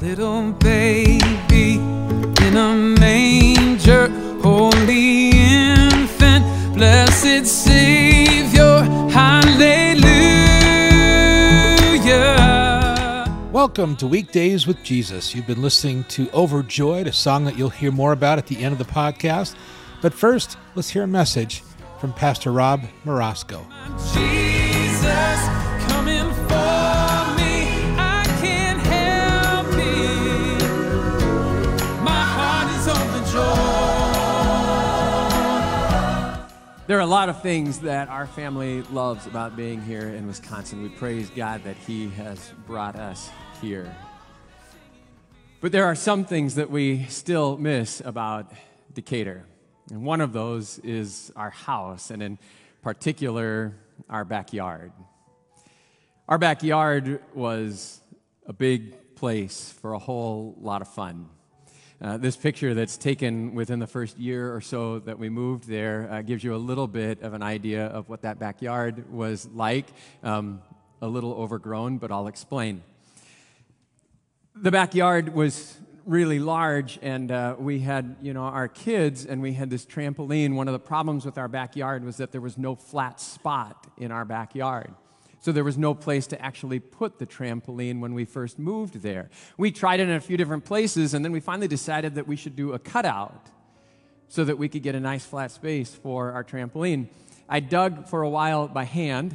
little baby in a manger, holy infant, blessed Savior, hallelujah. Welcome to Weekdays with Jesus. You've been listening to Overjoyed, a song that you'll hear more about at the end of the podcast. But first, let's hear a message from Pastor Rob Mrosko. Jesus There are a lot of things that our family loves about being here in Wisconsin. We praise God that He has brought us here. But there are some things that we still miss about Decatur. And one of those is our house, and in particular, our backyard. Our backyard was a big place for a whole lot of fun. Uh, this picture that's taken within the first year or so that we moved there uh, gives you a little bit of an idea of what that backyard was like. Um, a little overgrown, but I'll explain. The backyard was really large, and uh, we had, you know, our kids, and we had this trampoline. One of the problems with our backyard was that there was no flat spot in our backyard. So there was no place to actually put the trampoline when we first moved there. We tried it in a few different places, and then we finally decided that we should do a cutout so that we could get a nice flat space for our trampoline. I dug for a while by hand,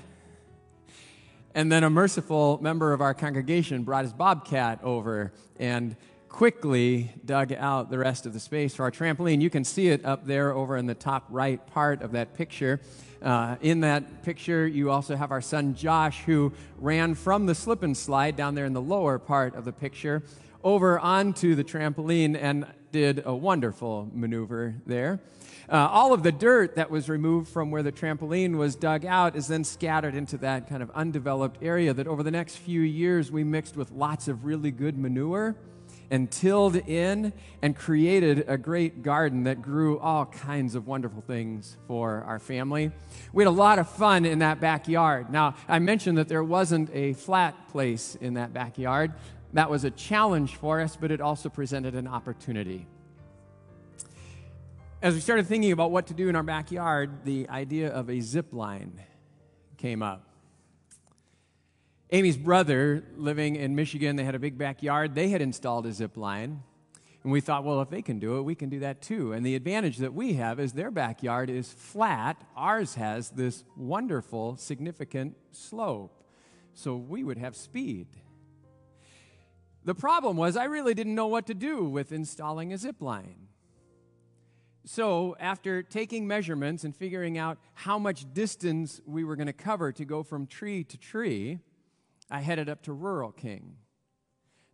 and then a merciful member of our congregation brought his bobcat over and quickly dug out the rest of the space for our trampoline. You can see it up there over in the top right part of that picture. Uh, in that picture, you also have our son Josh, who ran from the slip and slide down there in the lower part of the picture over onto the trampoline and did a wonderful maneuver there. Uh, all of the dirt that was removed from where the trampoline was dug out is then scattered into that kind of undeveloped area that over the next few years we mixed with lots of really good manure and tilled in and created a great garden that grew all kinds of wonderful things for our family. We had a lot of fun in that backyard. Now, I mentioned that there wasn't a flat place in that backyard. That was a challenge for us, but it also presented an opportunity. As we started thinking about what to do in our backyard, the idea of a zip line came up. Amy's brother, living in Michigan, they had a big backyard. They had installed a zip line. And we thought, well, if they can do it, we can do that too. And the advantage that we have is their backyard is flat. Ours has this wonderful, significant slope. So we would have speed. The problem was, I really didn't know what to do with installing a zip line. So, after taking measurements and figuring out how much distance we were going to cover to go from tree to tree, I headed up to Rural King.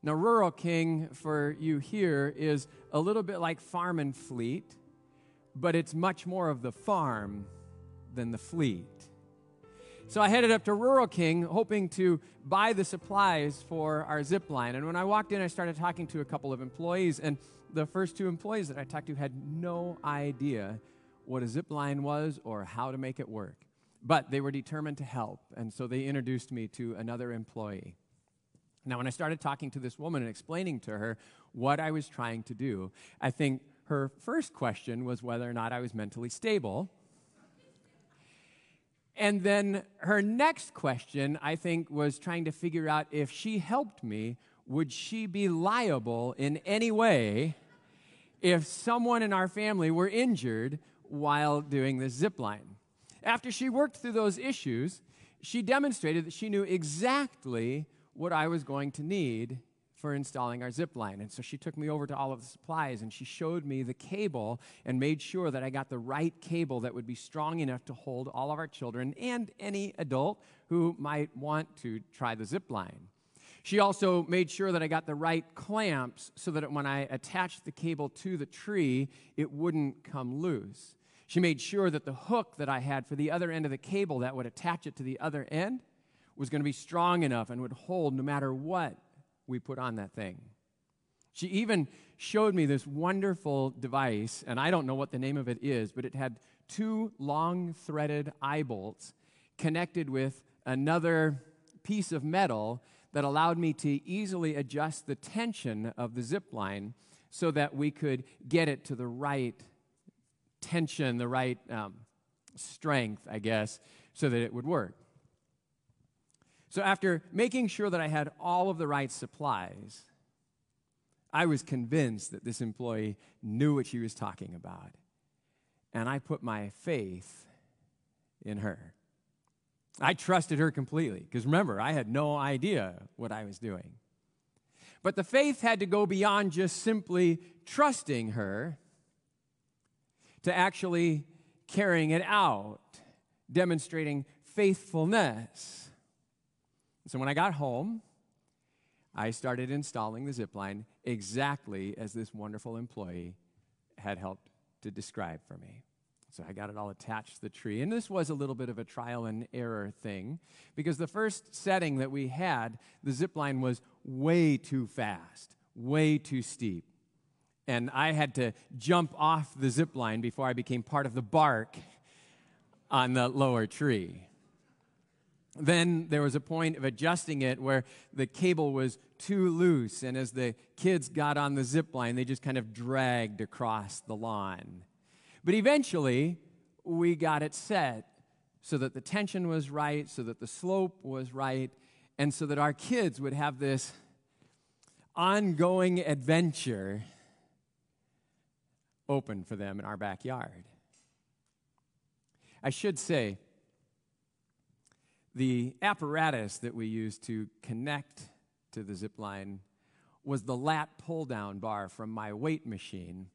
Now, Rural King, for you here, is a little bit like Farm and Fleet, but it's much more of the farm than the fleet. So I headed up to Rural King, hoping to buy the supplies for our zip line. And when I walked in, I started talking to a couple of employees, and the first two employees that I talked to had no idea what a zip line was or how to make it work. But they were determined to help, and so they introduced me to another employee. Now, when I started talking to this woman and explaining to her what I was trying to do, I think her first question was whether or not I was mentally stable. And then her next question, I think, was trying to figure out if she helped me, would she be liable in any way if someone in our family were injured while doing this zip line? After she worked through those issues, she demonstrated that she knew exactly what I was going to need for installing our zip line. And so she took me over to all of the supplies and she showed me the cable and made sure that I got the right cable that would be strong enough to hold all of our children and any adult who might want to try the zip line. She also made sure that I got the right clamps so that when I attached the cable to the tree, it wouldn't come loose. She made sure that the hook that I had for the other end of the cable that would attach it to the other end was going to be strong enough and would hold no matter what we put on that thing. She even showed me this wonderful device, and I don't know what the name of it is, but it had two long threaded eye bolts connected with another piece of metal that allowed me to easily adjust the tension of the zip line so that we could get it to the right tension, the right um, strength, I guess, so that it would work. So, after making sure that I had all of the right supplies, I was convinced that this employee knew what she was talking about. And I put my faith in her. I trusted her completely because remember, I had no idea what I was doing. But the faith had to go beyond just simply trusting her to actually carrying it out, demonstrating faithfulness. So when I got home, I started installing the zip line exactly as this wonderful employee had helped to describe for me. So I got it all attached to the tree. And this was a little bit of a trial and error thing because the first setting that we had, the zip line was way too fast, way too steep. And I had to jump off the zip line before I became part of the bark on the lower tree. Then there was a point of adjusting it where the cable was too loose, and as the kids got on the zip line, they just kind of dragged across the lawn. But eventually, we got it set so that the tension was right, so that the slope was right, and so that our kids would have this ongoing adventure open for them in our backyard. I should say, the apparatus that we used to connect to the zip line was the lat pull down bar from my weight machine.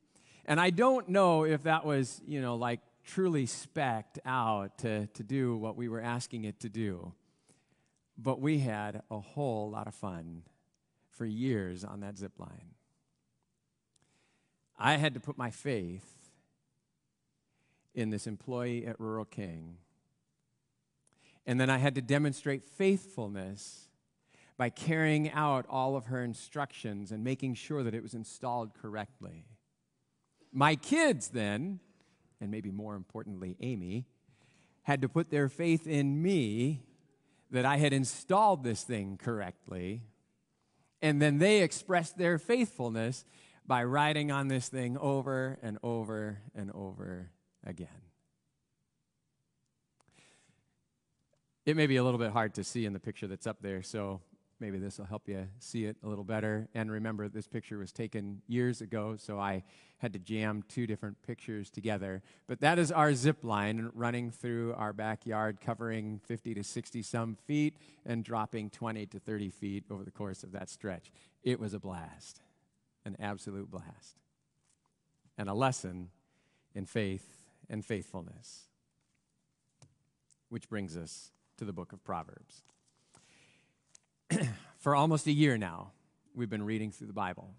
And I don't know if that was, you know, like truly specced out to, to do what we were asking it to do. But we had a whole lot of fun for years on that zip line. I had to put my faith in this employee at Rural King and then I had to demonstrate faithfulness by carrying out all of her instructions and making sure that it was installed correctly. My kids, then, and maybe more importantly, Amy, had to put their faith in me that I had installed this thing correctly. And then they expressed their faithfulness by riding on this thing over and over and over again. It may be a little bit hard to see in the picture that's up there, so maybe this will help you see it a little better. And remember, this picture was taken years ago, so I had to jam two different pictures together. But that is our zip line running through our backyard, covering 50 to 60 some feet and dropping 20 to 30 feet over the course of that stretch. It was a blast, an absolute blast, and a lesson in faith and faithfulness. Which brings us to the book of Proverbs. For almost a year now, we've been reading through the Bible.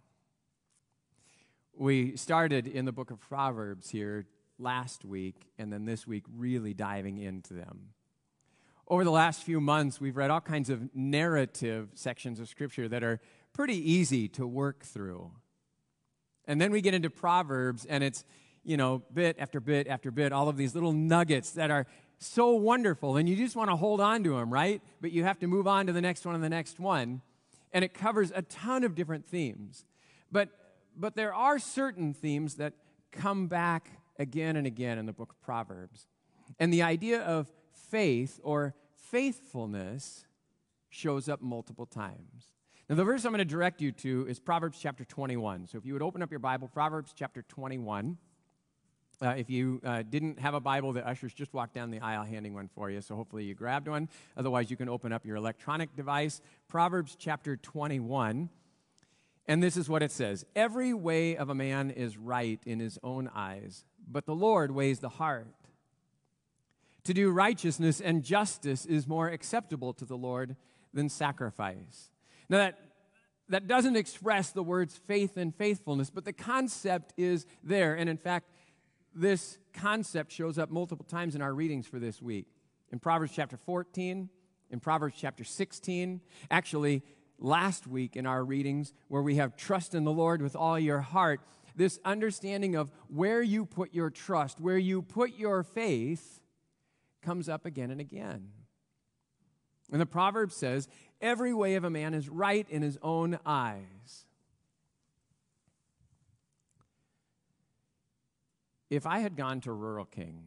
We started in the book of Proverbs here last week, and then this week, really diving into them. Over the last few months, we've read all kinds of narrative sections of Scripture that are pretty easy to work through. And then we get into Proverbs, and it's, you know, bit after bit after bit, all of these little nuggets that are so wonderful, and you just want to hold on to them, right? But you have to move on to the next one and the next one. And it covers a ton of different themes. But, but there are certain themes that come back again and again in the book of Proverbs. And the idea of faith or faithfulness shows up multiple times. Now, the verse I'm going to direct you to is Proverbs chapter 21. So if you would open up your Bible, Proverbs chapter 21. Uh, if you uh, didn't have a Bible, the ushers just walked down the aisle handing one for you, so hopefully you grabbed one. Otherwise, you can open up your electronic device. Proverbs chapter 21. And this is what it says Every way of a man is right in his own eyes, but the Lord weighs the heart. To do righteousness and justice is more acceptable to the Lord than sacrifice. Now, that, that doesn't express the words faith and faithfulness, but the concept is there. And in fact, this concept shows up multiple times in our readings for this week. In Proverbs chapter 14, in Proverbs chapter 16, actually, last week in our readings, where we have trust in the Lord with all your heart, this understanding of where you put your trust, where you put your faith, comes up again and again. And the proverb says, Every way of a man is right in his own eyes. If I had gone to Rural King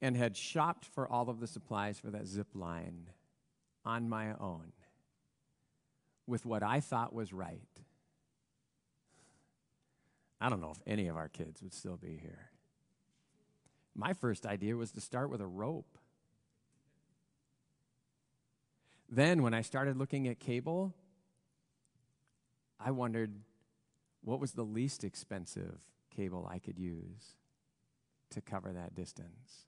and had shopped for all of the supplies for that zip line on my own with what I thought was right, I don't know if any of our kids would still be here. My first idea was to start with a rope. Then, when I started looking at cable, I wondered what was the least expensive cable I could use to cover that distance.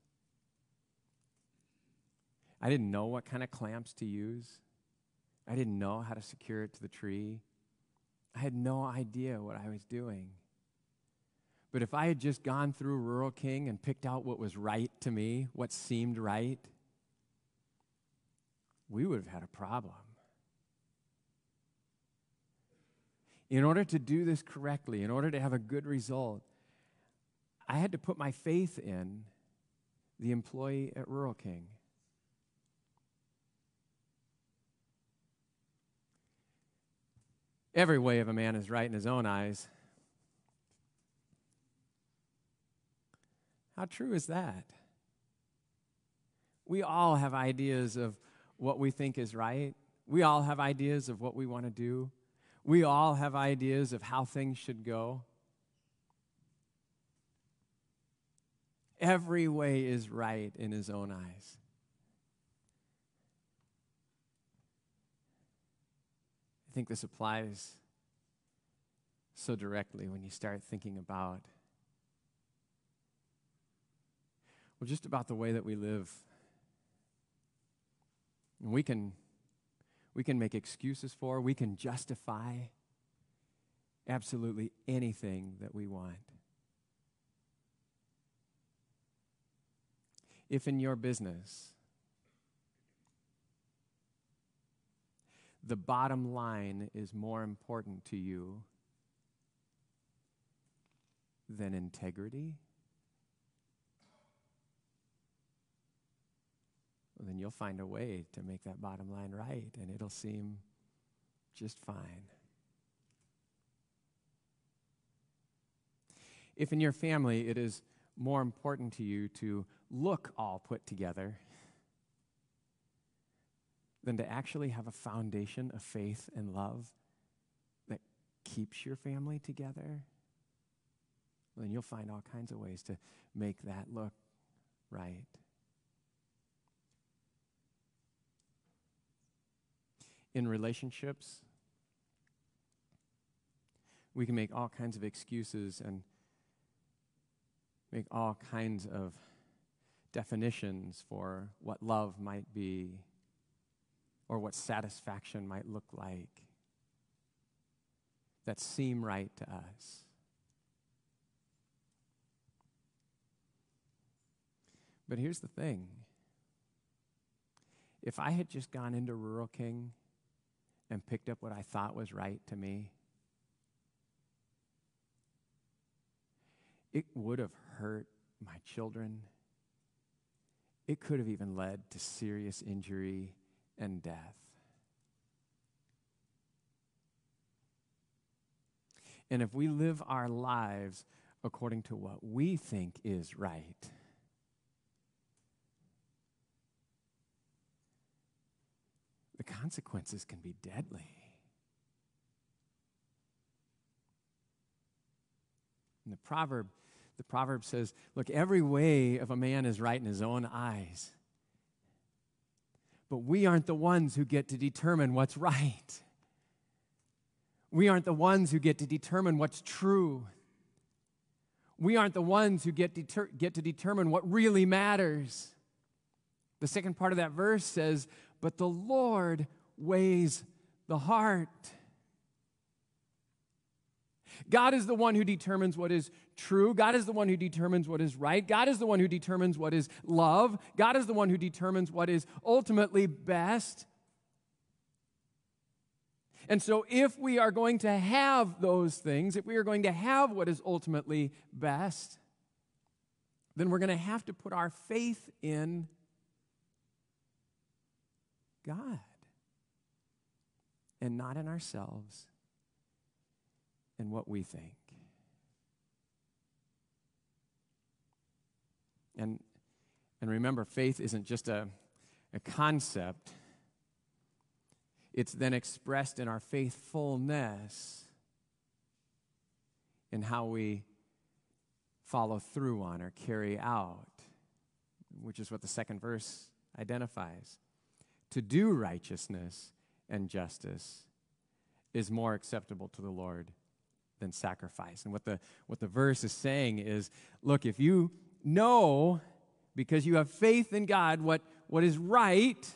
I didn't know what kind of clamps to use. I didn't know how to secure it to the tree. I had no idea what I was doing. But if I had just gone through Rural King and picked out what was right to me, what seemed right, we would have had a problem. In order to do this correctly, in order to have a good result, I had to put my faith in the employee at Rural King. Every way of a man is right in his own eyes. How true is that? We all have ideas of what we think is right. We all have ideas of what we want to do. We all have ideas of how things should go. Every way is right in his own eyes. I think this applies so directly when you start thinking about well just about the way that we live we can, we can make excuses for, we can justify absolutely anything that we want. If in your business, the bottom line is more important to you than integrity, then you'll find a way to make that bottom line right, and it'll seem just fine. If in your family it is more important to you to look all put together than to actually have a foundation of faith and love that keeps your family together, then you'll find all kinds of ways to make that look right. In relationships. We can make all kinds of excuses and make all kinds of definitions for what love might be or what satisfaction might look like that seem right to us. But here's the thing if I had just gone into Rural King and picked up what I thought was right to me, it would have hurt my children. It could have even led to serious injury and death. And if we live our lives according to what we think is right, the consequences can be deadly. And the proverb, the proverb says, look, every way of a man is right in his own eyes. But we aren't the ones who get to determine what's right. We aren't the ones who get to determine what's true. We aren't the ones who get, deter- get to determine what really matters. The second part of that verse says, But the Lord weighs the heart. God is the one who determines what is true. God is the one who determines what is right. God is the one who determines what is love. God is the one who determines what is ultimately best. And so, if we are going to have those things, if we are going to have what is ultimately best, then we're going to have to put our faith in God and not in ourselves and what we think. And, and remember, faith isn't just a, a concept, it's then expressed in our faithfulness in how we follow through on or carry out, which is what the second verse identifies. To do righteousness and justice is more acceptable to the Lord than sacrifice. And what the, what the verse is saying is look, if you know, because you have faith in God, what, what is right,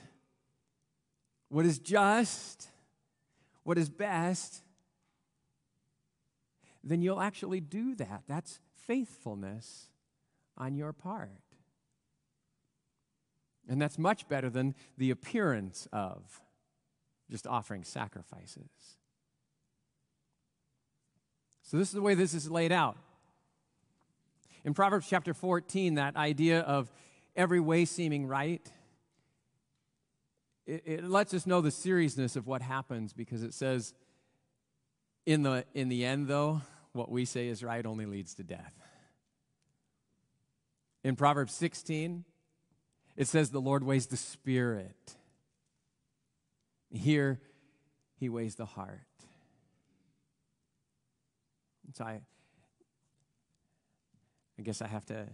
what is just, what is best, then you'll actually do that. That's faithfulness on your part. And that's much better than the appearance of just offering sacrifices. So, this is the way this is laid out. In Proverbs chapter 14, that idea of every way seeming right, it, it, lets us know the seriousness of what happens because it says, in the, in the end, though, what we say is right only leads to death. In Proverbs 16, it says the Lord weighs the spirit. Here, he weighs the heart. So I, I guess I have to,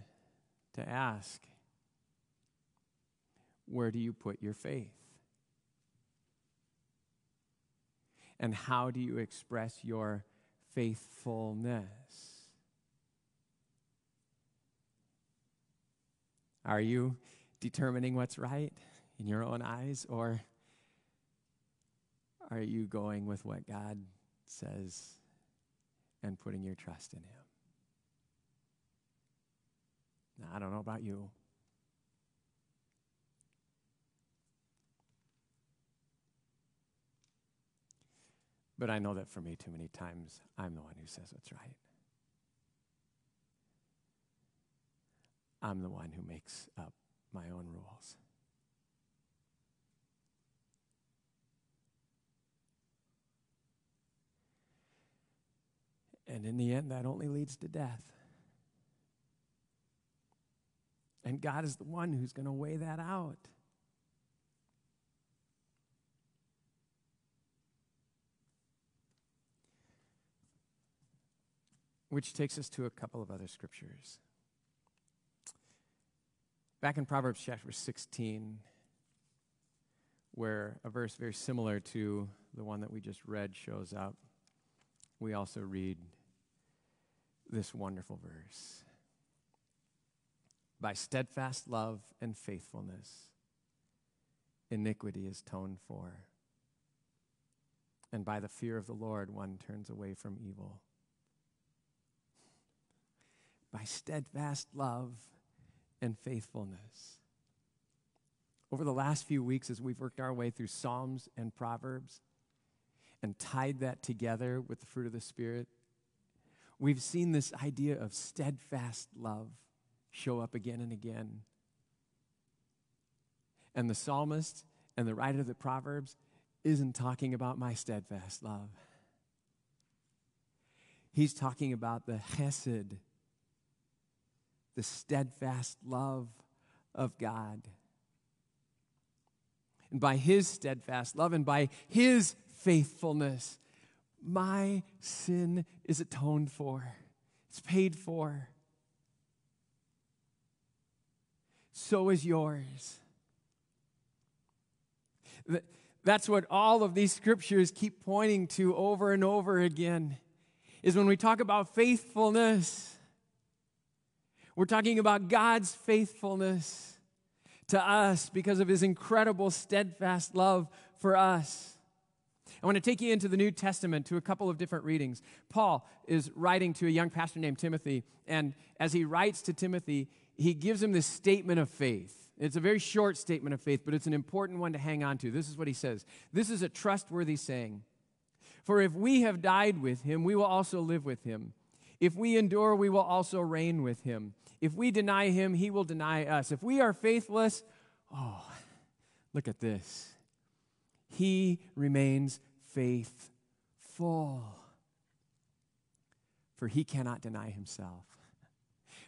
to ask where do you put your faith? And how do you express your faithfulness? Are you determining what's right in your own eyes, or are you going with what God says and putting your trust in Him? Now, I don't know about you. But I know that for me, too many times, I'm the one who says what's right. I'm the one who makes up my own rules. And in the end, that only leads to death. And God is the one who's going to weigh that out. Which takes us to a couple of other scriptures. Back in Proverbs chapter 16, where a verse very similar to the one that we just read shows up, we also read this wonderful verse. By steadfast love and faithfulness, iniquity is toned for. And by the fear of the Lord, one turns away from evil. By steadfast love and faithfulness. Over the last few weeks, as we've worked our way through Psalms and Proverbs and tied that together with the fruit of the Spirit, we've seen this idea of steadfast love show up again and again. And the psalmist and the writer of the Proverbs isn't talking about my steadfast love. He's talking about the chesed the steadfast love of God. And by his steadfast love and by his faithfulness, my sin is atoned for, it's paid for. So is yours. That's what all of these scriptures keep pointing to over and over again. Is when we talk about faithfulness, we're talking about God's faithfulness to us because of his incredible, steadfast love for us. I want to take you into the New Testament to a couple of different readings. Paul is writing to a young pastor named Timothy, and as he writes to Timothy, he gives him this statement of faith. It's a very short statement of faith, but it's an important one to hang on to. This is what he says This is a trustworthy saying. For if we have died with him, we will also live with him. If we endure, we will also reign with him. If we deny him, he will deny us. If we are faithless, oh, look at this. he remains faithful. For he cannot deny himself.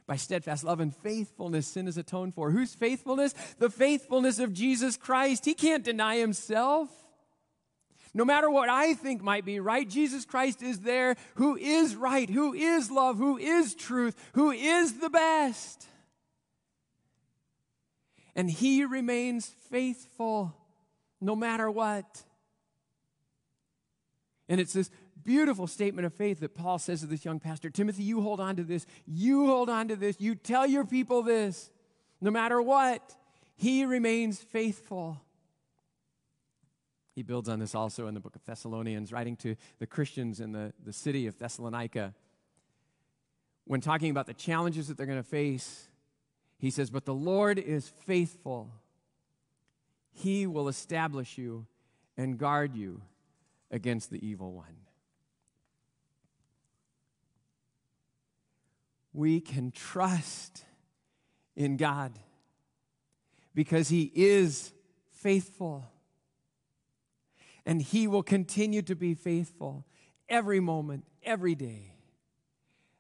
By steadfast love and faithfulness, sin is atoned for. Whose faithfulness? The faithfulness of Jesus Christ. He can't deny himself. No matter what I think might be right, Jesus Christ is there who is right, who is love, who is truth, who is the best. And he remains faithful no matter what. And it's this beautiful statement of faith that Paul says to this young pastor Timothy, you hold on to this. You hold on to this. You tell your people this. No matter what, he remains faithful. He builds on this also in the book of Thessalonians, writing to the Christians in the, the city of Thessalonica. When talking about the challenges that they're going to face, he says, But the Lord is faithful. He will establish you and guard you against the evil one. We can trust in God because He is faithful. And He will continue to be faithful every moment, every day,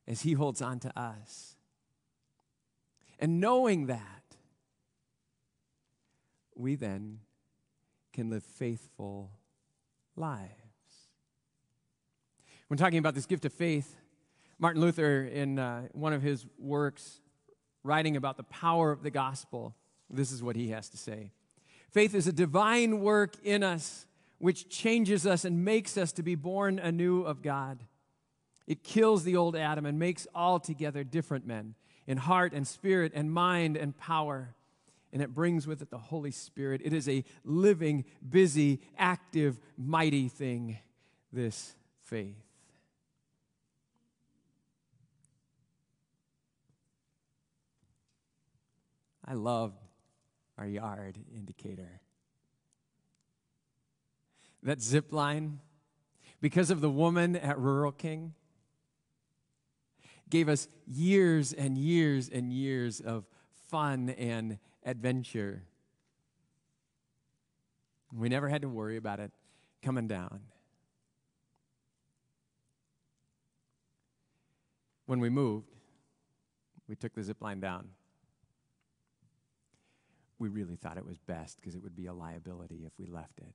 as He holds on to us. And knowing that, we then can live faithful lives. When talking about this gift of faith, Martin Luther, in uh, one of his works, writing about the power of the gospel, this is what he has to say Faith is a divine work in us which changes us and makes us to be born anew of God. It kills the old Adam and makes altogether different men in heart and spirit and mind and power. And it brings with it the Holy Spirit. It is a living, busy, active, mighty thing, this faith. I loved our yard in Decatur. That zip line, because of the woman at Rural King, gave us years and years and years of fun and adventure. We never had to worry about it coming down. When we moved, we took the zip line down. We really thought it was best because it would be a liability if we left it.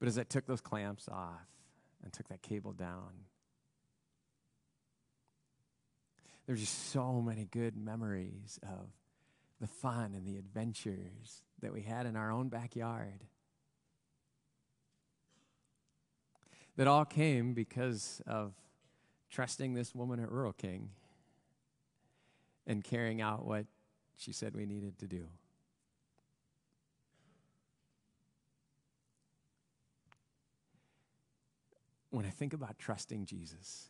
But as I took those clamps off and took that cable down, there's just so many good memories of the fun and the adventures that we had in our own backyard. That all came because of trusting this woman at Rural King and carrying out what she said we needed to do. When I think about trusting Jesus,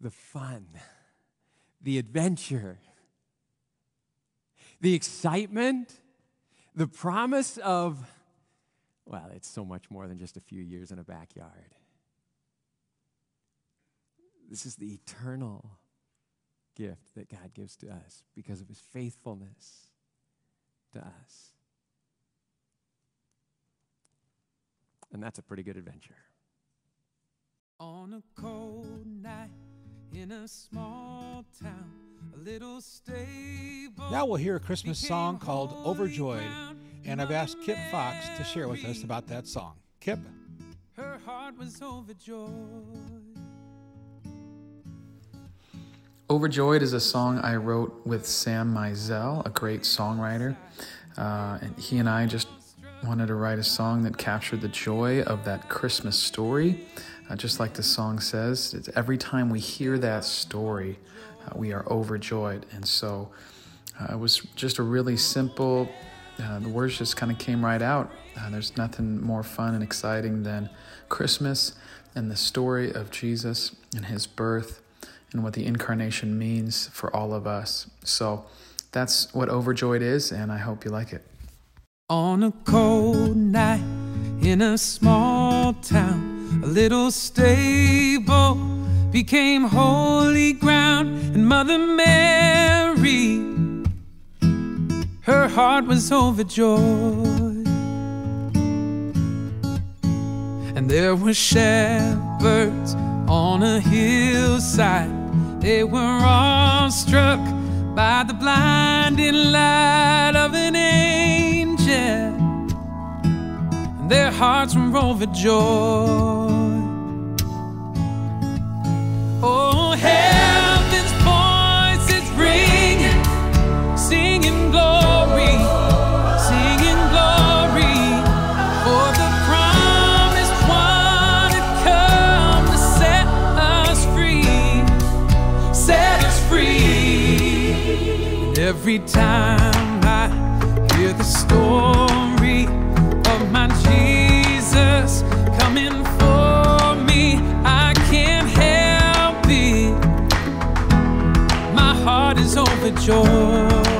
the fun, the adventure, the excitement, the promise of, well, it's so much more than just a few years in a backyard. This is the eternal gift that God gives to us because of his faithfulness to us. And that's a pretty good adventure. On a cold night in a small town, a little stable. Now we'll hear a Christmas song called Overjoyed, and I've asked Kip Fox to share with us about that song. Kip? Her heart was overjoyed. Overjoyed is a song I wrote with Sam Meisel, a great songwriter. Uh, and he and I just wanted to write a song that captured the joy of that Christmas story. Uh, just like the song says, it's every time we hear that story, uh, we are overjoyed. And so uh, it was just a really simple, uh, the words just kind of came right out. Uh, there's nothing more fun and exciting than Christmas and the story of Jesus and his birth and what the incarnation means for all of us. So that's what Overjoyed is, and I hope you like it. On a cold night in a small town, a little stable became holy ground, and Mother Mary her heart was overjoyed. And there were shepherds on a hillside. They were all struck by the blinding light of an angel. And their hearts were overjoyed. Oh, heaven's voices ring, singing glory, singing glory, for the promised one had come to set us free, set us free. Every time story of my Jesus coming for me, I can't help it. My heart is overjoyed.